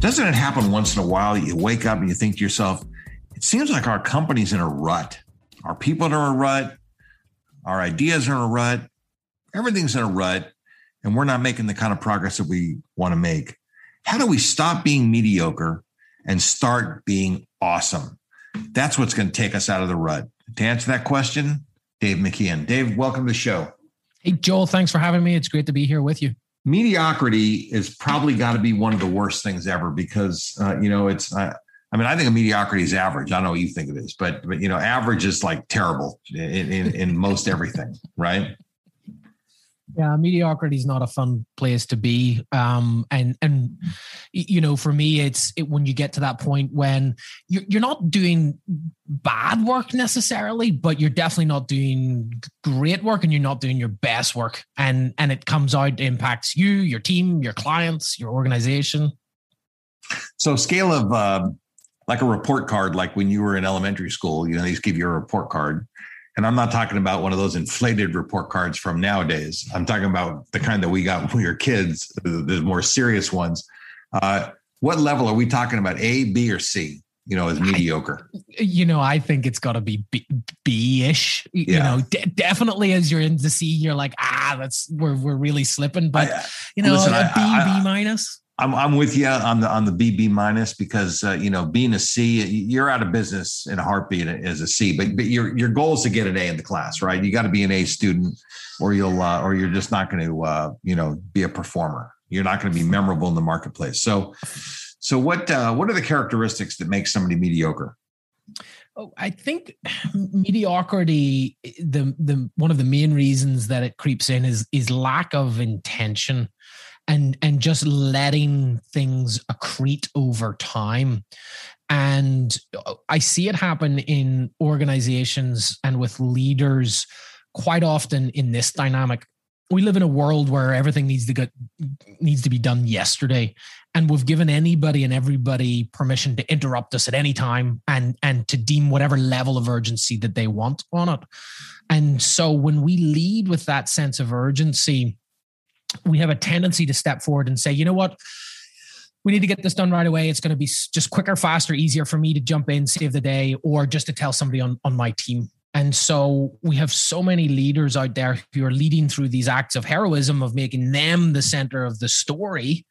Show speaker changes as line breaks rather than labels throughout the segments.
Doesn't it happen once in a while? That you wake up and you think to yourself, it seems like our company's in a rut. Our people are in a rut. Our ideas are in a rut. Everything's in a rut. And we're not making the kind of progress that we want to make. How do we stop being mediocre and start being awesome? That's what's going to take us out of the rut. To answer that question, Dave McKeown. Dave, welcome to the show.
Hey, Joel, thanks for having me. It's great to be here with you
mediocrity is probably got to be one of the worst things ever because uh, you know it's uh, I mean I think a mediocrity is average. I don't know what you think it is, but but you know average is like terrible in in, in most everything, right?
Yeah, mediocrity is not a fun place to be. Um, and and you know, for me, it's it, when you get to that point when you're you're not doing bad work necessarily, but you're definitely not doing great work, and you're not doing your best work, and and it comes out impacts you, your team, your clients, your organization.
So, scale of uh, like a report card, like when you were in elementary school, you know, they just give you a report card and I'm not talking about one of those inflated report cards from nowadays. I'm talking about the kind that we got when we were kids, the more serious ones. Uh, what level are we talking about? A, B, or C? You know, as mediocre.
I, you know, I think it's got to be B ish. Yeah. You know, d- definitely as you're in the C, you're like, ah, that's we're we're really slipping. But I, you know, listen, a B, I, B minus.
I'm, I'm with you on the on the BB minus because uh, you know being a C you're out of business in a heartbeat as a C but but your your goal is to get an A in the class right? You got to be an A student or you'll uh, or you're just not going to uh, you know be a performer. You're not going to be memorable in the marketplace. So so what uh, what are the characteristics that make somebody mediocre?
Oh, I think mediocrity the the one of the main reasons that it creeps in is is lack of intention and and just letting things accrete over time. And uh, i see it happen in organizations and with leaders quite often in this dynamic. We live in a world where everything needs to get needs to be done yesterday. And we've given anybody and everybody permission to interrupt us at any time and and to deem whatever level of urgency that they want on it. And so when we lead with that sense of urgency we have a tendency to step forward and say, you know what? We need to get this done right away. It's going to be just quicker, faster, easier for me to jump in, save the day, or just to tell somebody on, on my team. And so we have so many leaders out there who are leading through these acts of heroism of making them the center of the story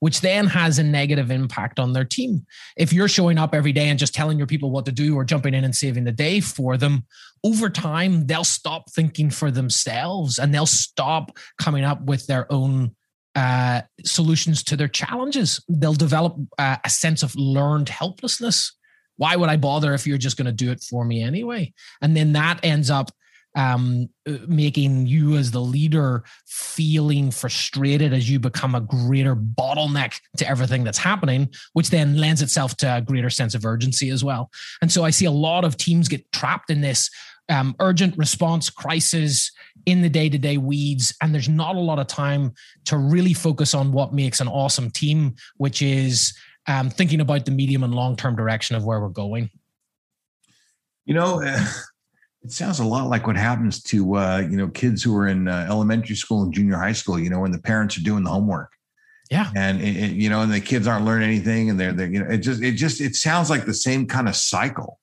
which then has a negative impact on their team. If you're showing up every day and just telling your people what to do or jumping in and saving the day for them, over time, they'll stop thinking for themselves and they'll stop coming up with their own uh, solutions to their challenges. They'll develop uh, a sense of learned helplessness. Why would I bother if you're just going to do it for me anyway? And then that ends up um, making you as the leader feeling frustrated as you become a greater bottleneck to everything that's happening, which then lends itself to a greater sense of urgency as well. And so I see a lot of teams get trapped in this um, urgent response crisis in the day to day weeds. And there's not a lot of time to really focus on what makes an awesome team, which is um, thinking about the medium and long term direction of where we're going.
You know, uh, It sounds a lot like what happens to uh, you know kids who are in uh, elementary school and junior high school. You know, when the parents are doing the homework.
Yeah,
and it, it, you know, and the kids aren't learning anything, and they're they you know, it just it just it sounds like the same kind of cycle.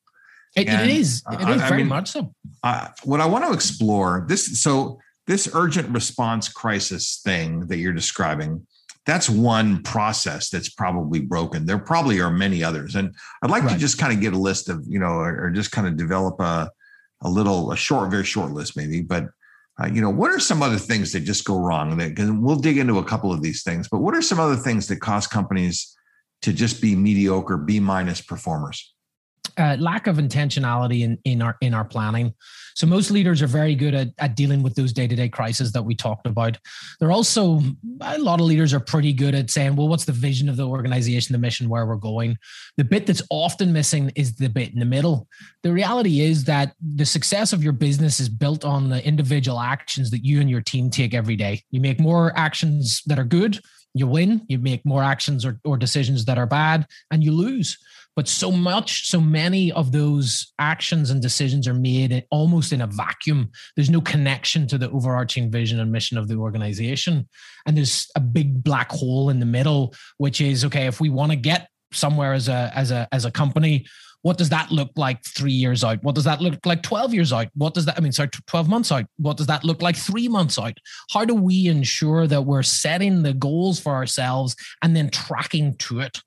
It, it is. It is I, very I mean, much so.
Uh, what I want to explore this so this urgent response crisis thing that you're describing that's one process that's probably broken. There probably are many others, and I'd like right. to just kind of get a list of you know, or, or, just kind of develop a a little a short, very short list maybe. But uh, you know, what are some other things that just go wrong? Because we'll dig into a couple of these things. But what are some other things that cause companies to just be mediocre, B minus performers?
Uh, lack of intentionality in, in our in our planning. So most leaders are very good at, at dealing with those day-to-day crises that we talked about. They're also a lot of leaders are pretty good at saying, well, what's the vision of the organization, the mission, where we're going? The bit that's often missing is the bit in the middle. The reality is that the success of your business is built on the individual actions that you and your team take every day. You make more actions that are good, you win. You make more actions or, or decisions that are bad, and you lose but so much so many of those actions and decisions are made almost in a vacuum there's no connection to the overarching vision and mission of the organization and there's a big black hole in the middle which is okay if we want to get somewhere as a as a as a company what does that look like three years out? What does that look like 12 years out? What does that, I mean, sorry, 12 months out? What does that look like three months out? How do we ensure that we're setting the goals for ourselves and then tracking to it?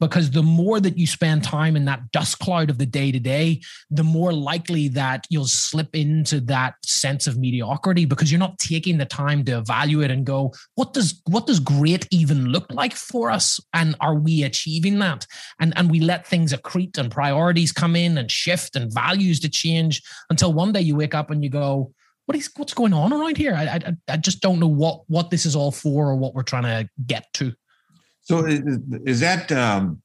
Because the more that you spend time in that dust cloud of the day to day, the more likely that you'll slip into that sense of mediocrity because you're not taking the time to evaluate and go, what does what does great even look like for us? And are we achieving that? And and we let things accrete and priorities come in and shift and values to change until one day you wake up and you go, what is what's going on around here? I, I, I just don't know what what this is all for or what we're trying to get to.
So is, that um,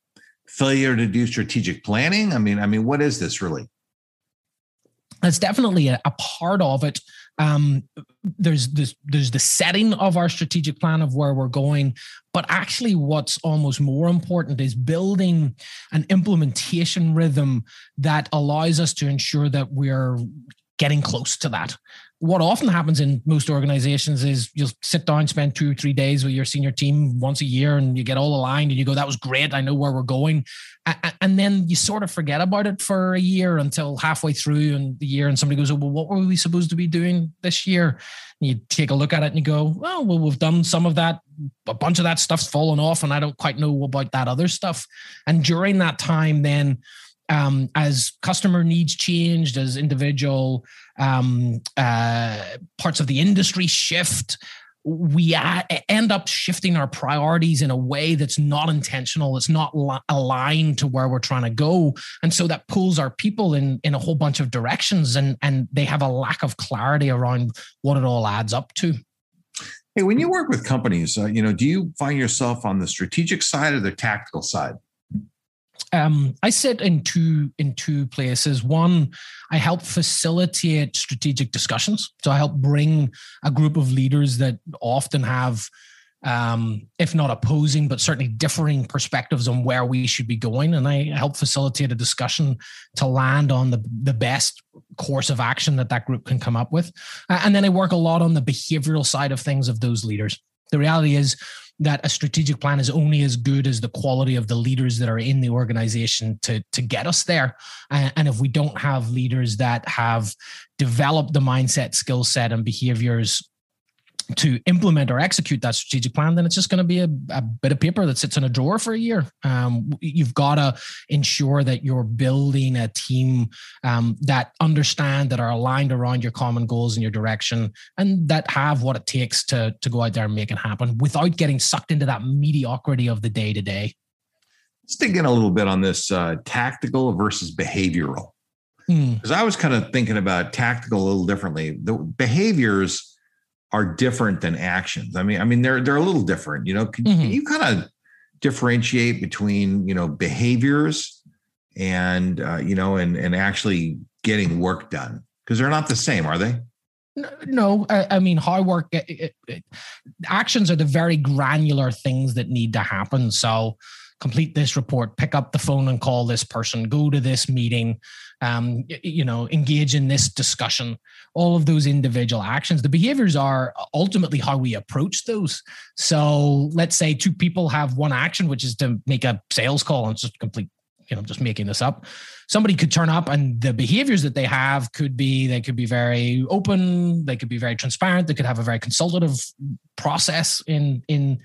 failure to do strategic planning? I mean, I mean, what is this really?
It's definitely a, a part of it um, there's this there's the setting of our strategic plan of where we're going but actually what's almost more important is building an implementation rhythm that allows us to ensure that we're getting close to that what often happens in most organizations is you'll sit down, spend two or three days with your senior team once a year, and you get all aligned and you go, That was great. I know where we're going. And then you sort of forget about it for a year until halfway through and the year, and somebody goes, oh, Well, what were we supposed to be doing this year? And you take a look at it and you go, Well, well, we've done some of that. A bunch of that stuff's fallen off, and I don't quite know about that other stuff. And during that time, then, um, as customer needs changed, as individual um, uh, parts of the industry shift, we end up shifting our priorities in a way that's not intentional. It's not aligned to where we're trying to go, and so that pulls our people in in a whole bunch of directions, and and they have a lack of clarity around what it all adds up to.
Hey, when you work with companies, uh, you know, do you find yourself on the strategic side or the tactical side?
Um, I sit in two in two places. One, I help facilitate strategic discussions. So I help bring a group of leaders that often have, um, if not opposing, but certainly differing perspectives on where we should be going, and I help facilitate a discussion to land on the the best course of action that that group can come up with. And then I work a lot on the behavioral side of things of those leaders. The reality is that a strategic plan is only as good as the quality of the leaders that are in the organization to, to get us there. And if we don't have leaders that have developed the mindset, skill set, and behaviors to implement or execute that strategic plan, then it's just going to be a, a, bit of paper that sits in a drawer for a year. Um, you've got to ensure that you're building a team um, that understand, that are aligned around your common goals and your direction, and that have what it takes to to go out there and make it happen without getting sucked into that mediocrity of the day to day.
Let's dig in a little bit on this uh, tactical versus behavioral, because mm. I was kind of thinking about tactical a little differently. The behaviors are different than actions. I mean, I mean they're they're a little different. You know, can, mm-hmm. can you kind of differentiate between you know behaviors and uh, you know and and actually getting work done because they're not the same, are they?
No, I, I mean hard work. It, it, it, actions are the very granular things that need to happen. So complete this report, pick up the phone and call this person, go to this meeting, um, you know, engage in this discussion, all of those individual actions. The behaviors are ultimately how we approach those. So let's say two people have one action, which is to make a sales call and just complete, you know, just making this up. Somebody could turn up and the behaviors that they have could be, they could be very open, they could be very transparent, they could have a very consultative process in, in,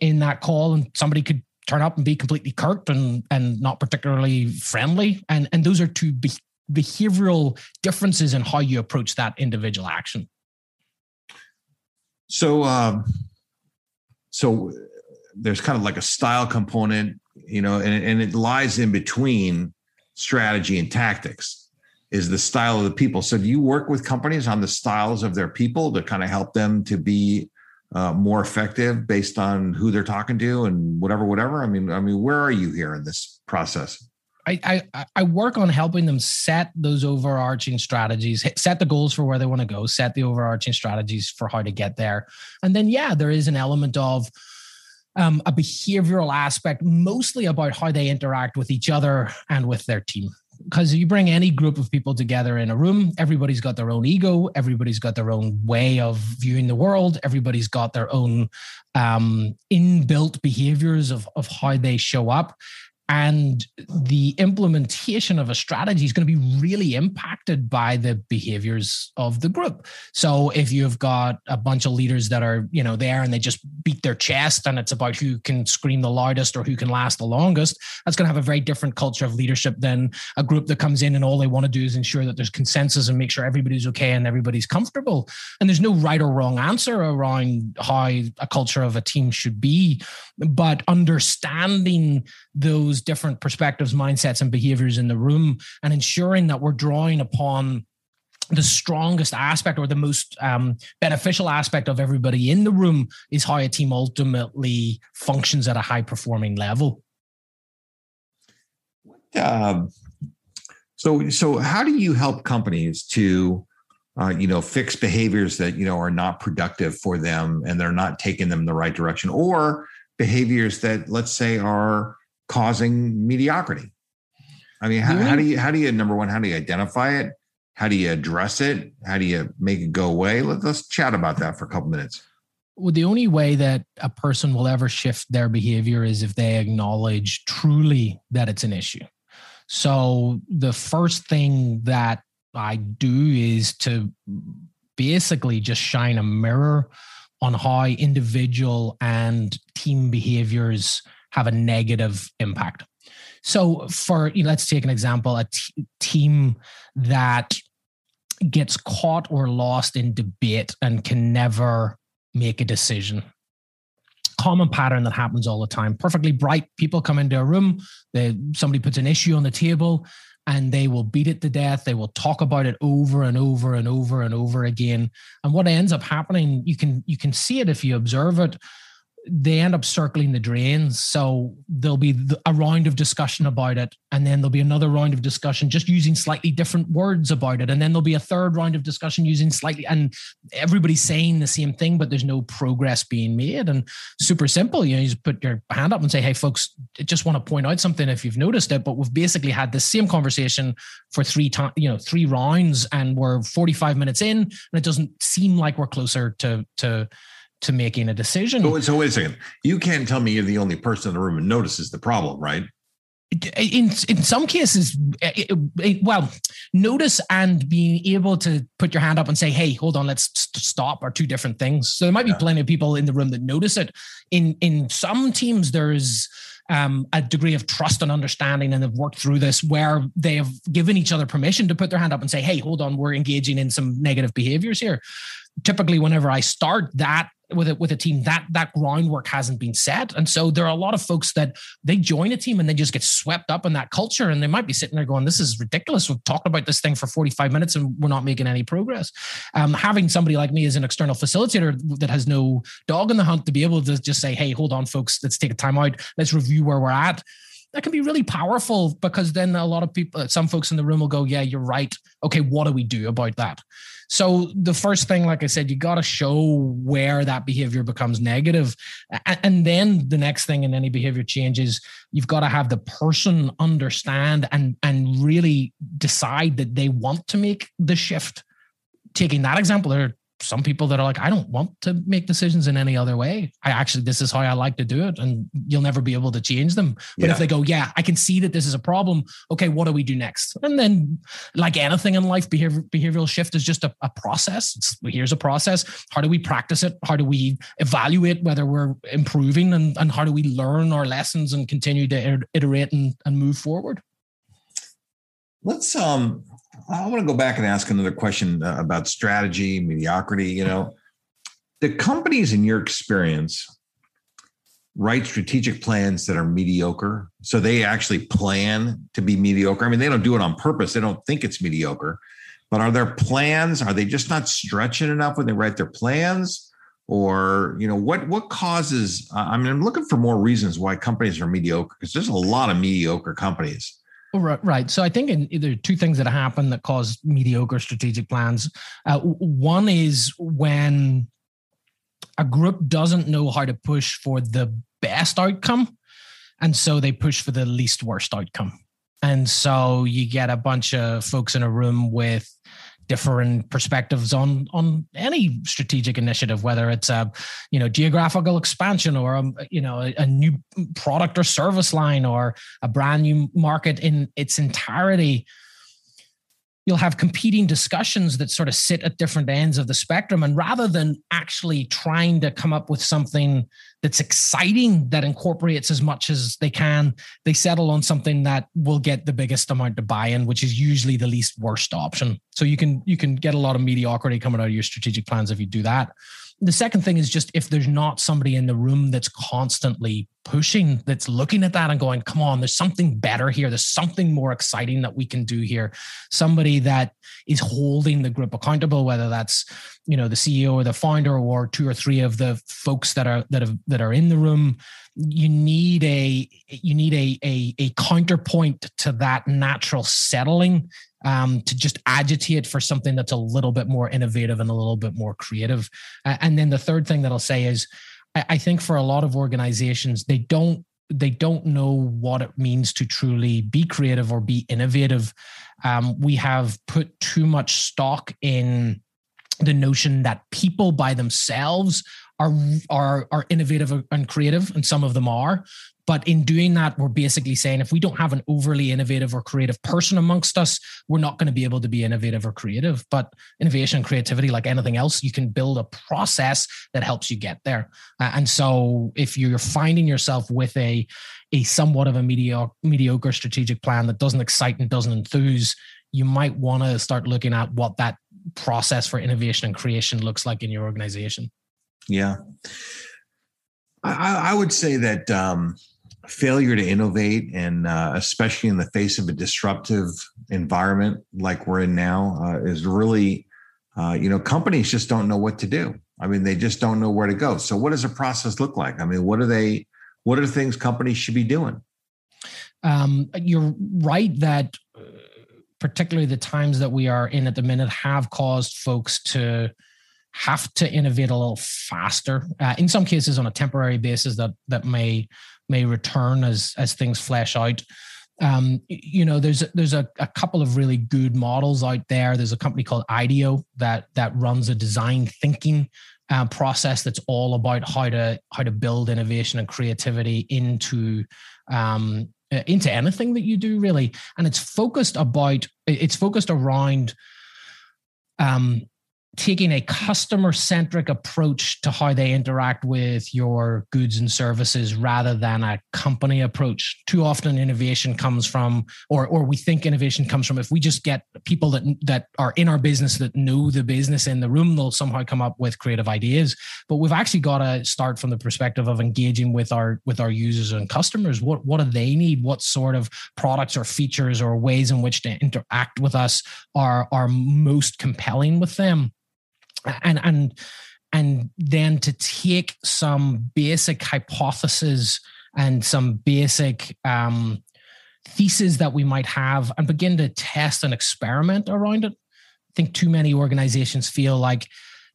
in that call and somebody could turn up and be completely curt and and not particularly friendly. And and those are two be- behavioral differences in how you approach that individual action.
So um so there's kind of like a style component you know and, and it lies in between strategy and tactics is the style of the people. So do you work with companies on the styles of their people to kind of help them to be uh, more effective based on who they're talking to and whatever, whatever? I mean, I mean, where are you here in this process?
I, I, I work on helping them set those overarching strategies, set the goals for where they want to go, set the overarching strategies for how to get there, and then yeah, there is an element of um, a behavioral aspect, mostly about how they interact with each other and with their team because you bring any group of people together in a room, everybody's got their own ego, everybody's got their own way of viewing the world, everybody's got their own um, inbuilt behaviors of, of how they show up and the implementation of a strategy is going to be really impacted by the behaviors of the group. So if you've got a bunch of leaders that are you know there and they just beat their chest and it's about who can scream the loudest or who can last the longest that's going to have a very different culture of leadership than a group that comes in and all they want to do is ensure that there's consensus and make sure everybody's okay and everybody's comfortable. And there's no right or wrong answer around how a culture of a team should be. But understanding those different perspectives, mindsets, and behaviors in the room and ensuring that we're drawing upon the strongest aspect or the most um, beneficial aspect of everybody in the room is how a team ultimately functions at a high performing level.
Um, so, so how do you help companies to, uh, you know, fix behaviors that you know are not productive for them and they're not taking them in the right direction, or behaviors that let's say are causing mediocrity. I mean how, how, do you mm-hmm. how do you number one how do you identify it? How do you address it? How do you make it go away? Let, us chat about that for a couple minutes.
Well the only way that a person will ever shift their behavior is if they acknowledge truly that it's an issue. So the first thing that i do is to basically just shine a mirror on how individual and team behaviors have a negative impact. So, for you know, let's take an example: a t- team that gets caught or lost in debate and can never make a decision. Common pattern that happens all the time. Perfectly bright people come into a room. They, somebody puts an issue on the table and they will beat it to death. They will talk about it over and over and over and over again. And what ends up happening, you can you can see it if you observe it they end up circling the drains. So there'll be a round of discussion about it, and then there'll be another round of discussion just using slightly different words about it, and then there'll be a third round of discussion using slightly, and everybody's saying the same thing, but there's no progress being made. And super simple, you know, you just put your hand up and say, "Hey, folks, I just want to point out something if you've noticed it." But we've basically had the same conversation for three times, you know, three rounds, and we're 45 minutes in, and it doesn't seem like we're closer to to to making a decision.
So, so wait a second. You can't tell me you're the only person in the room who notices the problem, right?
in in some cases it, it, well notice and being able to put your hand up and say hey hold on let's stop are two different things so there might be yeah. plenty of people in the room that notice it in in some teams there's um, a degree of trust and understanding and have worked through this where they have given each other permission to put their hand up and say hey hold on we're engaging in some negative behaviors here typically whenever i start that with a, with a team that that groundwork hasn't been set. And so there are a lot of folks that they join a team and they just get swept up in that culture and they might be sitting there going this is ridiculous. We've talked about this thing for 45 minutes and we're not making any progress. Um, having somebody like me as an external facilitator that has no dog in the hunt to be able to just say hey hold on folks. Let's take a time out. Let's review where we're at that can be really powerful because then a lot of people, some folks in the room will go, "Yeah, you're right. Okay, what do we do about that?" So the first thing, like I said, you got to show where that behavior becomes negative, and then the next thing in any behavior change is you've got to have the person understand and and really decide that they want to make the shift. Taking that example, there some people that are like, I don't want to make decisions in any other way. I actually, this is how I like to do it. And you'll never be able to change them. But yeah. if they go, yeah, I can see that this is a problem. Okay, what do we do next? And then, like anything in life, behavior, behavioral shift is just a, a process. It's, here's a process. How do we practice it? How do we evaluate whether we're improving? And, and how do we learn our lessons and continue to iterate and, and move forward?
Let's um I want to go back and ask another question uh, about strategy, mediocrity. You know, the companies in your experience write strategic plans that are mediocre. So they actually plan to be mediocre. I mean, they don't do it on purpose. They don't think it's mediocre. But are there plans? Are they just not stretching enough when they write their plans? Or, you know, what what causes I mean, I'm looking for more reasons why companies are mediocre because there's a lot of mediocre companies.
Right. So I think in, there are two things that happen that cause mediocre strategic plans. Uh, one is when a group doesn't know how to push for the best outcome. And so they push for the least worst outcome. And so you get a bunch of folks in a room with different perspectives on on any strategic initiative whether it's a you know geographical expansion or a, you know a, a, new product or service line or a brand new market in its entirety you'll have competing discussions that sort of sit at different ends of the spectrum. And rather than actually trying to come up with something that's exciting that incorporates as much as they can they settle on something that will get the biggest amount of buy-in which is usually the least worst option. So you can you can get a lot of mediocrity coming out of your strategic plans if you do that. The second thing is just if there's not somebody in the room that's constantly pushing, that's looking at that and going, come on, there's something better here. There's something more exciting that we can do here. Somebody that is holding the group accountable, whether that's, you know, the CEO or the founder or two or three of the folks that are that have that are in the room. You need a you need a a, a counterpoint to that natural settling um, to just agitate for something that's a little bit more innovative and a little bit more creative. Uh, and then the third thing that I'll say is, I, I think for a lot of organizations, they don't they don't know what it means to truly be creative or be innovative. Um, we have put too much stock in the notion that people by themselves are are are innovative and creative, and some of them are. But in doing that, we're basically saying if we don't have an overly innovative or creative person amongst us, we're not going to be able to be innovative or creative. But innovation and creativity, like anything else, you can build a process that helps you get there. Uh, and so if you're finding yourself with a a somewhat of a mediocre, mediocre strategic plan that doesn't excite and doesn't enthuse, you might want to start looking at what that process for innovation and creation looks like in your organization.
Yeah. I, I would say that um, failure to innovate, and uh, especially in the face of a disruptive environment like we're in now, uh, is really, uh, you know, companies just don't know what to do. I mean, they just don't know where to go. So, what does a process look like? I mean, what are they? What are things companies should be doing?
Um, you're right that, uh, particularly the times that we are in at the minute, have caused folks to have to innovate a little faster. Uh, in some cases, on a temporary basis, that that may may return as as things flesh out. Um, you know, there's there's a, a couple of really good models out there. There's a company called IDEO that that runs a design thinking uh, process that's all about how to how to build innovation and creativity into um, uh, into anything that you do really, and it's focused about it's focused around um, taking a customer centric approach to how they interact with your goods and services rather than a company approach. Too often innovation comes from or or we think innovation comes from if we just get people that that are in our business that know the business in the room they'll somehow come up with creative ideas. But we've actually got to start from the perspective of engaging with our with our users and customers. What what do they need? What sort of products or features or ways in which to interact with us are are most compelling with them and and and then to take some basic hypotheses and some basic um, thesis that we might have and begin to test and experiment around it. I think too many organizations feel like,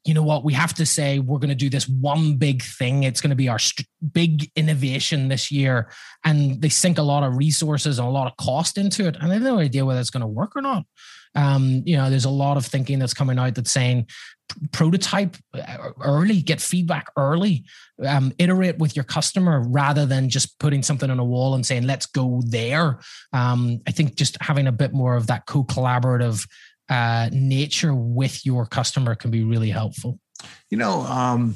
you know what, we have to say we're going to do this one big thing. It's going to be our st- big innovation this year. And they sink a lot of resources and a lot of cost into it. And they have no idea whether it's going to work or not. Um, you know, there's a lot of thinking that's coming out that's saying prototype uh, early, get feedback early, um, iterate with your customer rather than just putting something on a wall and saying, let's go there. Um, I think just having a bit more of that co collaborative uh, nature with your customer can be really helpful.
You know, um,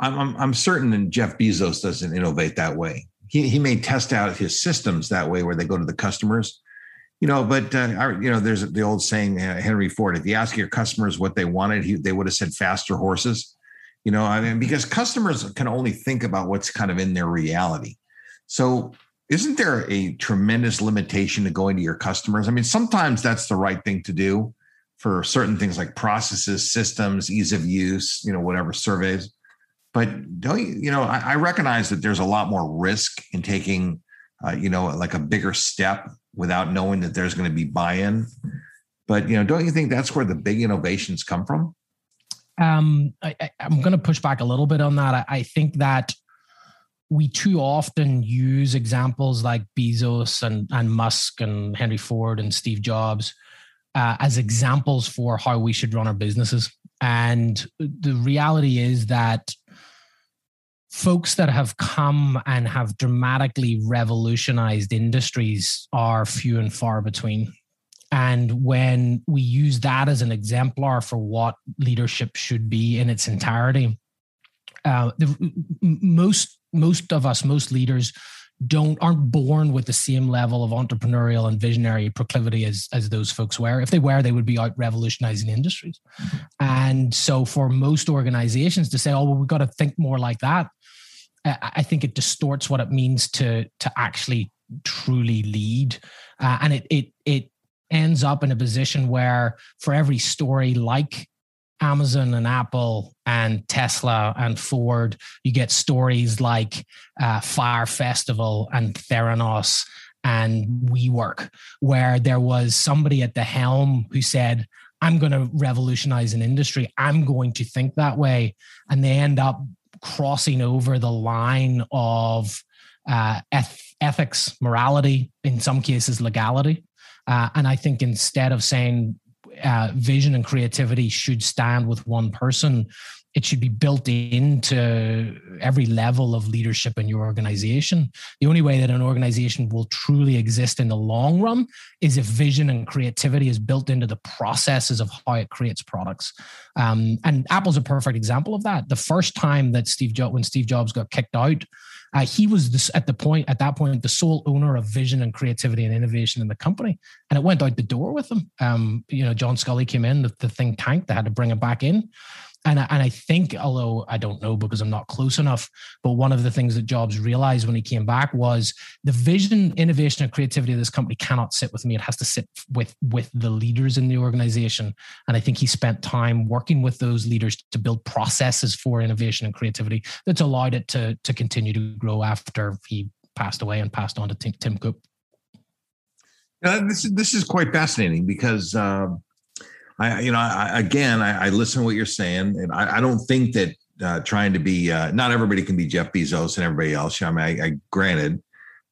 I'm, I'm, I'm certain that Jeff Bezos doesn't innovate that way. He, he may test out his systems that way where they go to the customers you know, but uh, you know, there's the old saying, uh, Henry Ford. If you ask your customers what they wanted, he, they would have said faster horses. You know, I mean, because customers can only think about what's kind of in their reality. So, isn't there a tremendous limitation to going to your customers? I mean, sometimes that's the right thing to do for certain things like processes, systems, ease of use, you know, whatever surveys. But don't you, you know, I, I recognize that there's a lot more risk in taking, uh, you know, like a bigger step without knowing that there's going to be buy-in. But you know, don't you think that's where the big innovations come from?
Um, I, am going to push back a little bit on that. I, I think that we too often use examples like Bezos and, and Musk and Henry Ford and Steve Jobs uh, as examples for how we should run our businesses. And the reality is that folks that have come and have dramatically revolutionized industries are few and far between. And when we use that as an exemplar for what leadership should be in its entirety, uh, the, most most of us, most leaders, don't aren't born with the same level of entrepreneurial and visionary proclivity as as those folks were. If they were, they would be out revolutionizing industries. And so, for most organizations to say, "Oh, well, we've got to think more like that," I think it distorts what it means to to actually truly lead, uh, and it it it ends up in a position where for every story like Amazon and Apple and Tesla and Ford, you get stories like uh, Fyre Festival and Theranos and WeWork, where there was somebody at the helm who said, I'm going to revolutionize an industry. I'm going to think that way. And they end up crossing over the line of uh, eth- ethics, morality, in some cases, legality. Uh, and I think instead of saying uh, vision and creativity should stand with one person, it should be built into every level of leadership in your organization. The only way that an organization will truly exist in the long run is if vision and creativity is built into the processes of how it creates products. Um, and Apple's a perfect example of that. The first time that Steve Jobs, when Steve Jobs got kicked out, uh, he was this, at the point at that point the sole owner of vision and creativity and innovation in the company, and it went out the door with him. Um, you know, John Sculley came in, the, the thing tanked. They had to bring it back in. And I, and I think, although I don't know because I'm not close enough, but one of the things that Jobs realized when he came back was the vision, innovation, and creativity of this company cannot sit with me. It has to sit with with the leaders in the organization. And I think he spent time working with those leaders to build processes for innovation and creativity that's allowed it to to continue to grow after he passed away and passed on to Tim, Tim Cook.
Uh, this is this is quite fascinating because. Uh I, you know, I, again, I, I, listen to what you're saying, and I, I don't think that uh, trying to be uh, not everybody can be Jeff Bezos and everybody else. I mean, I, I granted,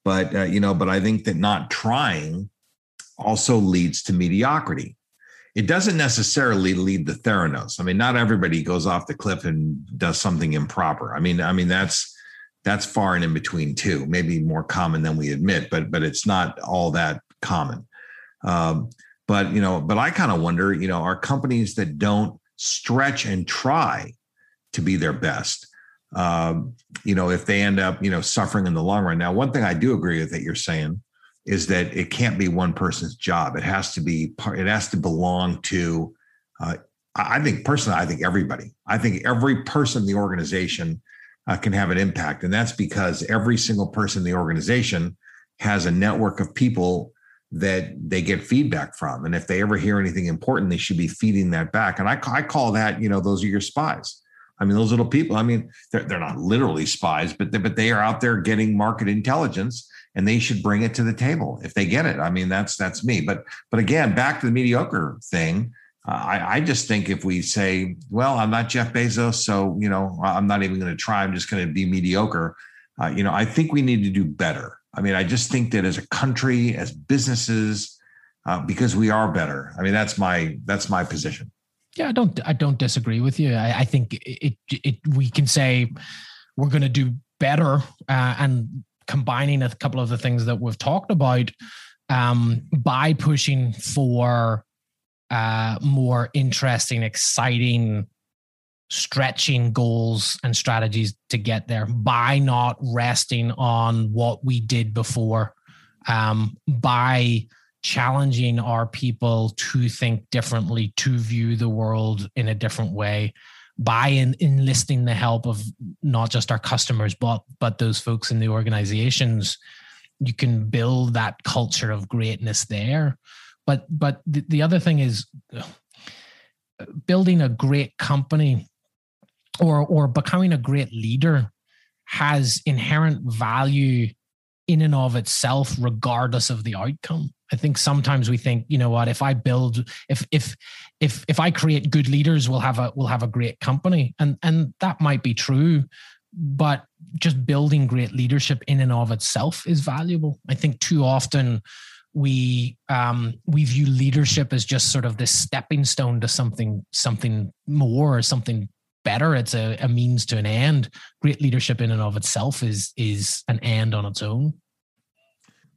but uh, you know, but I think that not trying also leads to mediocrity. It doesn't necessarily lead to Theranos. I mean, not everybody goes off the cliff and does something improper. I mean, I mean that's that's far and in between too. Maybe more common than we admit, but but it's not all that common. Um, but you know, but I kind of wonder, you know, are companies that don't stretch and try to be their best, um, you know, if they end up, you know, suffering in the long run. Now, one thing I do agree with that you're saying is that it can't be one person's job. It has to be part. It has to belong to. Uh, I think personally, I think everybody. I think every person in the organization uh, can have an impact, and that's because every single person in the organization has a network of people that they get feedback from. And if they ever hear anything important, they should be feeding that back. And I, I call that, you know, those are your spies. I mean, those little people, I mean, they're, they're not literally spies, but they, but they are out there getting market intelligence and they should bring it to the table if they get it. I mean, that's that's me. But but again, back to the mediocre thing. Uh, I, I just think if we say, well, I'm not Jeff Bezos, so you know, I'm not even going to try. I'm just going to be mediocre. Uh, you know, I think we need to do better. I mean, I just think that as a country, as businesses, uh, because we are better. I mean, that's my that's my position.
Yeah, I don't I don't disagree with you. I, I think it, it, we can say we're going to do better uh, and combining a couple of the things that we've talked about um, by pushing for uh, more interesting, exciting, stretching goals and strategies to get there by not resting on what we did before, um, by challenging our people to think differently, to view the world in a different way by in, enlisting the help of not just our customers but but those folks in the organizations. You can build that culture of greatness there. But but the, the other thing is building a great company or or becoming a great leader has inherent value in and of itself regardless of the outcome. I think sometimes we think you know what if i build if if if if i create good leaders we'll have a we'll have a great company. And and that might be true but just building great leadership in and of itself is valuable. I think too often we um, we view leadership as just sort of this stepping stone to something something more or something better. It's a, a means to an end. Great leadership in and of itself is is an end on its own.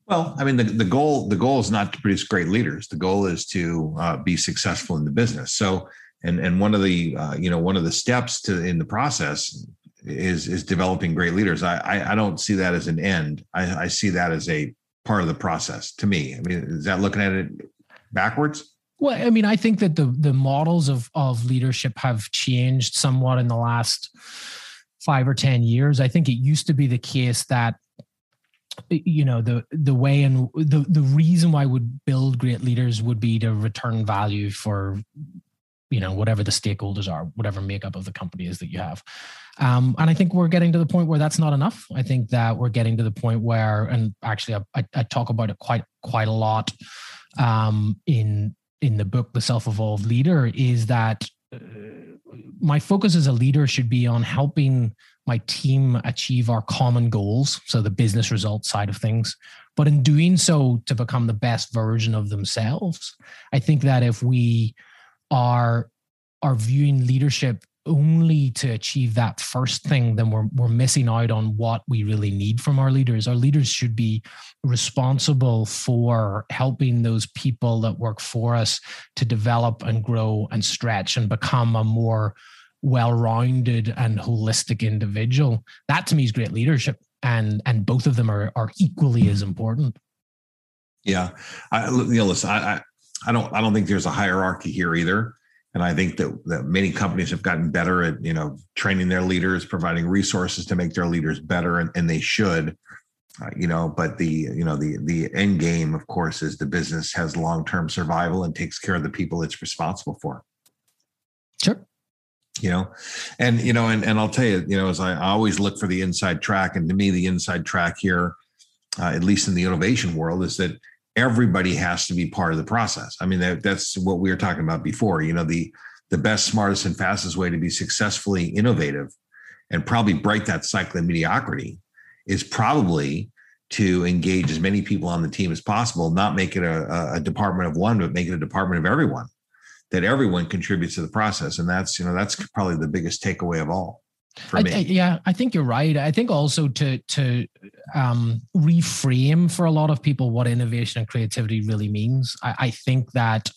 Well, I mean, the, the goal the goal is not to produce great leaders. The goal is to uh, be successful in the business. So, and and one of the uh, you know one of the steps to in the process is is developing great leaders. I I, I don't see that as an end. I, I see that as a part of the process to me. I mean, is that looking at it backwards?
Well, I mean, I think that the the models of of leadership have changed somewhat in the last five or ten years. I think it used to be the case that you know the the way and the the reason why would build great leaders would be to return value for you know whatever the stakeholders are whatever makeup of the company is that you have um, and i think we're getting to the point where that's not enough i think that we're getting to the point where and actually i, I talk about it quite quite a lot um, in in the book the self-evolved leader is that uh, my focus as a leader should be on helping my team achieve our common goals so the business results side of things. But in doing so to become the best version of themselves i think that if we are are viewing leadership only to achieve that first thing, then we're we're missing out on what we really need from our leaders. Our leaders should be responsible for helping those people that work for us to develop and grow and stretch and become a more well-rounded and holistic individual. That to me is great leadership. And and both of them are are equally as important.
Yeah. I you know, listen, I, I I don't I don't think there's a hierarchy here either. And I think that, that many companies have gotten better at, you know, training their leaders, providing resources to make their leaders better, and, and they should. Uh, you know, but the you know the the end game, of course, is the business has long term survival and takes care of the people it's responsible for.
Sure.
You know, and you know, and and I'll tell you, you know, as I always look for the inside track, and to me, the inside track here, uh, at least in the innovation world, is that everybody has to be part of the process. I mean, that, that's what we were talking about before. You know, the the best, smartest, and fastest way to be successfully innovative and probably break that cycle of mediocrity is probably to engage as many people on the team as possible, not make it a, a department of one, but make it a department of everyone. That everyone contributes to the process, and that's you know that's probably the biggest takeaway of all for me.
I, yeah, I think you're right. I think also to to um, reframe for a lot of people what innovation and creativity really means. I, I think that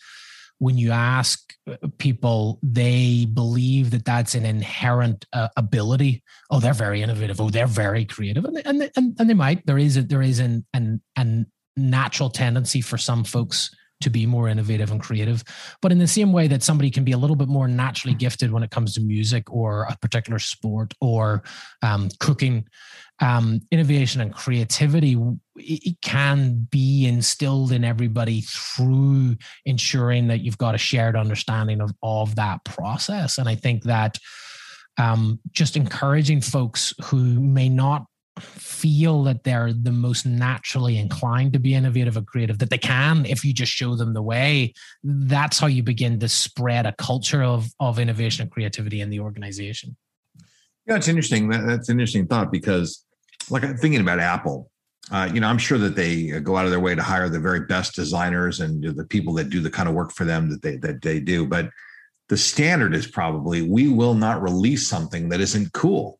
when you ask people, they believe that that's an inherent uh, ability. Oh, they're very innovative. Oh, they're very creative, and they, and, they, and, and they might. There is a, there is an an an natural tendency for some folks to be more innovative and creative. But in the same way that somebody can be a little bit more naturally gifted when it comes to music or a particular sport or um, cooking, um, innovation and creativity it can be instilled in everybody through ensuring that you've got a shared understanding of, of that process. And I think that um, just encouraging folks who may not feel that they're the most naturally inclined to be innovative or creative that they can if you just show them the way that's how you begin to spread a culture of of innovation and creativity in the organization
yeah it's interesting that, that's an interesting thought because like i'm thinking about apple uh, you know i'm sure that they go out of their way to hire the very best designers and the people that do the kind of work for them that they that they do but the standard is probably we will not release something that isn't cool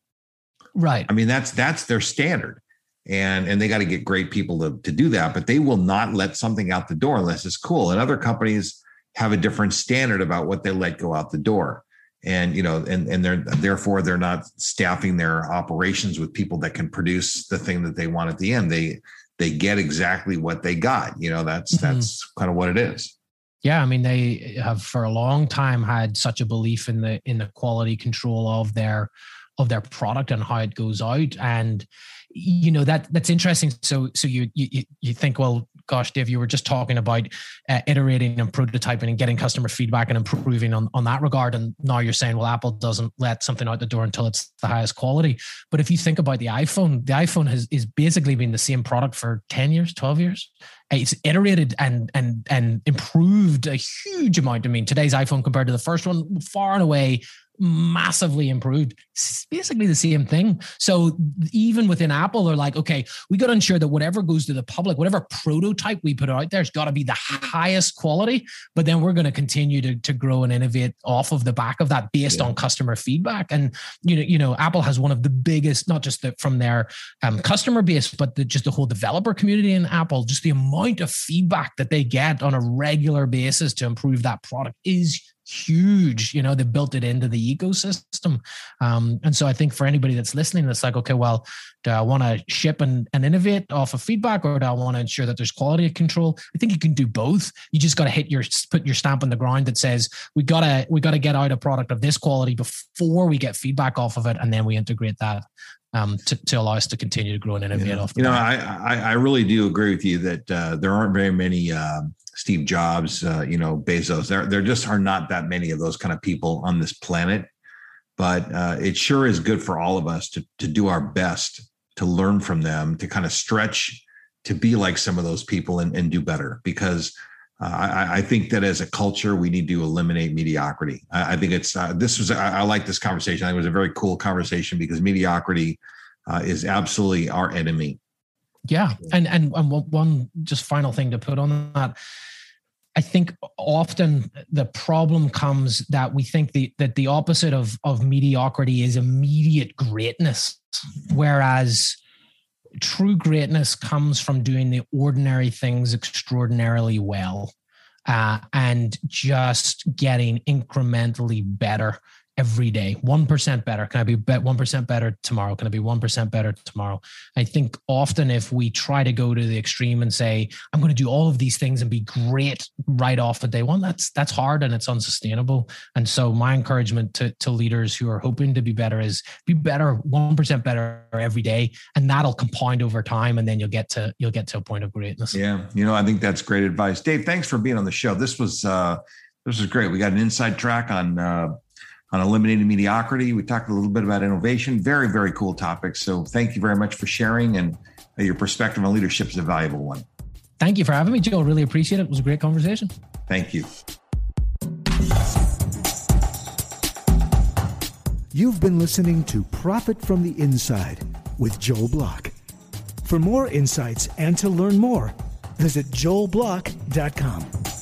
Right.
I mean, that's that's their standard. And and they got to get great people to, to do that, but they will not let something out the door unless it's cool. And other companies have a different standard about what they let go out the door. And you know, and and they're therefore they're not staffing their operations with people that can produce the thing that they want at the end. They they get exactly what they got. You know, that's mm-hmm. that's kind of what it is.
Yeah, I mean, they have for a long time had such a belief in the in the quality control of their of their product and how it goes out and you know that that's interesting so so you you you think well gosh dave you were just talking about uh, iterating and prototyping and getting customer feedback and improving on, on that regard. And now you're saying well apple doesn't let something out the door until it's the highest quality. But if you think about the iphone the iphone has is basically been the same product for 10 years 12 years. It's iterated and and and improved a huge amount. I mean today's iphone compared to the first one far and away massively improved. It's basically the same thing. So even within Apple, they're like, okay, we got to ensure that whatever goes to the public, whatever prototype we put out there, has got to be the highest quality. But then we're going to continue to, to grow and innovate off of the back of that based yeah. on customer feedback. And you know, you know, Apple has one of the biggest, not just the, from their um, customer base, but the, just the whole developer community in Apple. Just the amount of feedback that they get on a regular basis to improve that product is huge you know they built it into the ecosystem um, and so i think for anybody that's listening it's like okay well do i want to ship and, and innovate off of feedback or do i want to ensure that there's quality control i think you can do both you just got to hit your put your stamp on the ground that says we gotta we gotta get out a product of this quality before we get feedback off of it and then we integrate that um, to, to allow us to continue to grow and innovate
yeah.
off.
you know, I, I, I really do agree with you that uh, there aren't very many um, Steve Jobs, uh, you know, Bezos. There, there just are not that many of those kind of people on this planet. But uh, it sure is good for all of us to to do our best to learn from them, to kind of stretch to be like some of those people and, and do better. Because uh, I, I, think that as a culture, we need to eliminate mediocrity. I, I think it's uh, this was I, I, like this conversation. I think it was a very cool conversation because mediocrity uh, is absolutely our enemy
yeah, and and and one just final thing to put on that. I think often the problem comes that we think the, that the opposite of of mediocrity is immediate greatness, whereas true greatness comes from doing the ordinary things extraordinarily well uh, and just getting incrementally better every day. 1% better. Can i be 1% better tomorrow? Can i be 1% better tomorrow? I think often if we try to go to the extreme and say i'm going to do all of these things and be great right off of day one that's that's hard and it's unsustainable. And so my encouragement to, to leaders who are hoping to be better is be better 1% better every day and that'll compound over time and then you'll get to you'll get to a point of greatness.
Yeah you know i think that's great advice. Dave thanks for being on the show. This was uh this was great. We got an inside track on uh on eliminating mediocrity. We talked a little bit about innovation. Very, very cool topic. So thank you very much for sharing and uh, your perspective on leadership is a valuable one.
Thank you for having me, Joe. Really appreciate it. It was a great conversation.
Thank you.
You've been listening to Profit from the Inside with Joel Block. For more insights and to learn more, visit joelblock.com.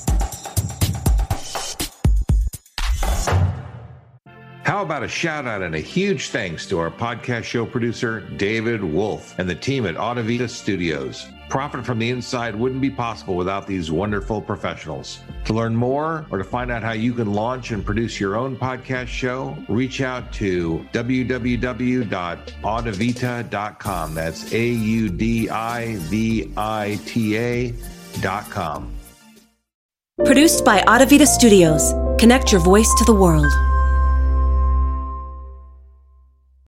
How about a shout out and a huge thanks to our podcast show producer, David Wolf, and the team at Audivita Studios. Profit from the inside wouldn't be possible without these wonderful professionals. To learn more or to find out how you can launch and produce your own podcast show, reach out to www.audivita.com. That's A U D I V I T A.com.
Produced by Audivita Studios. Connect your voice to the world.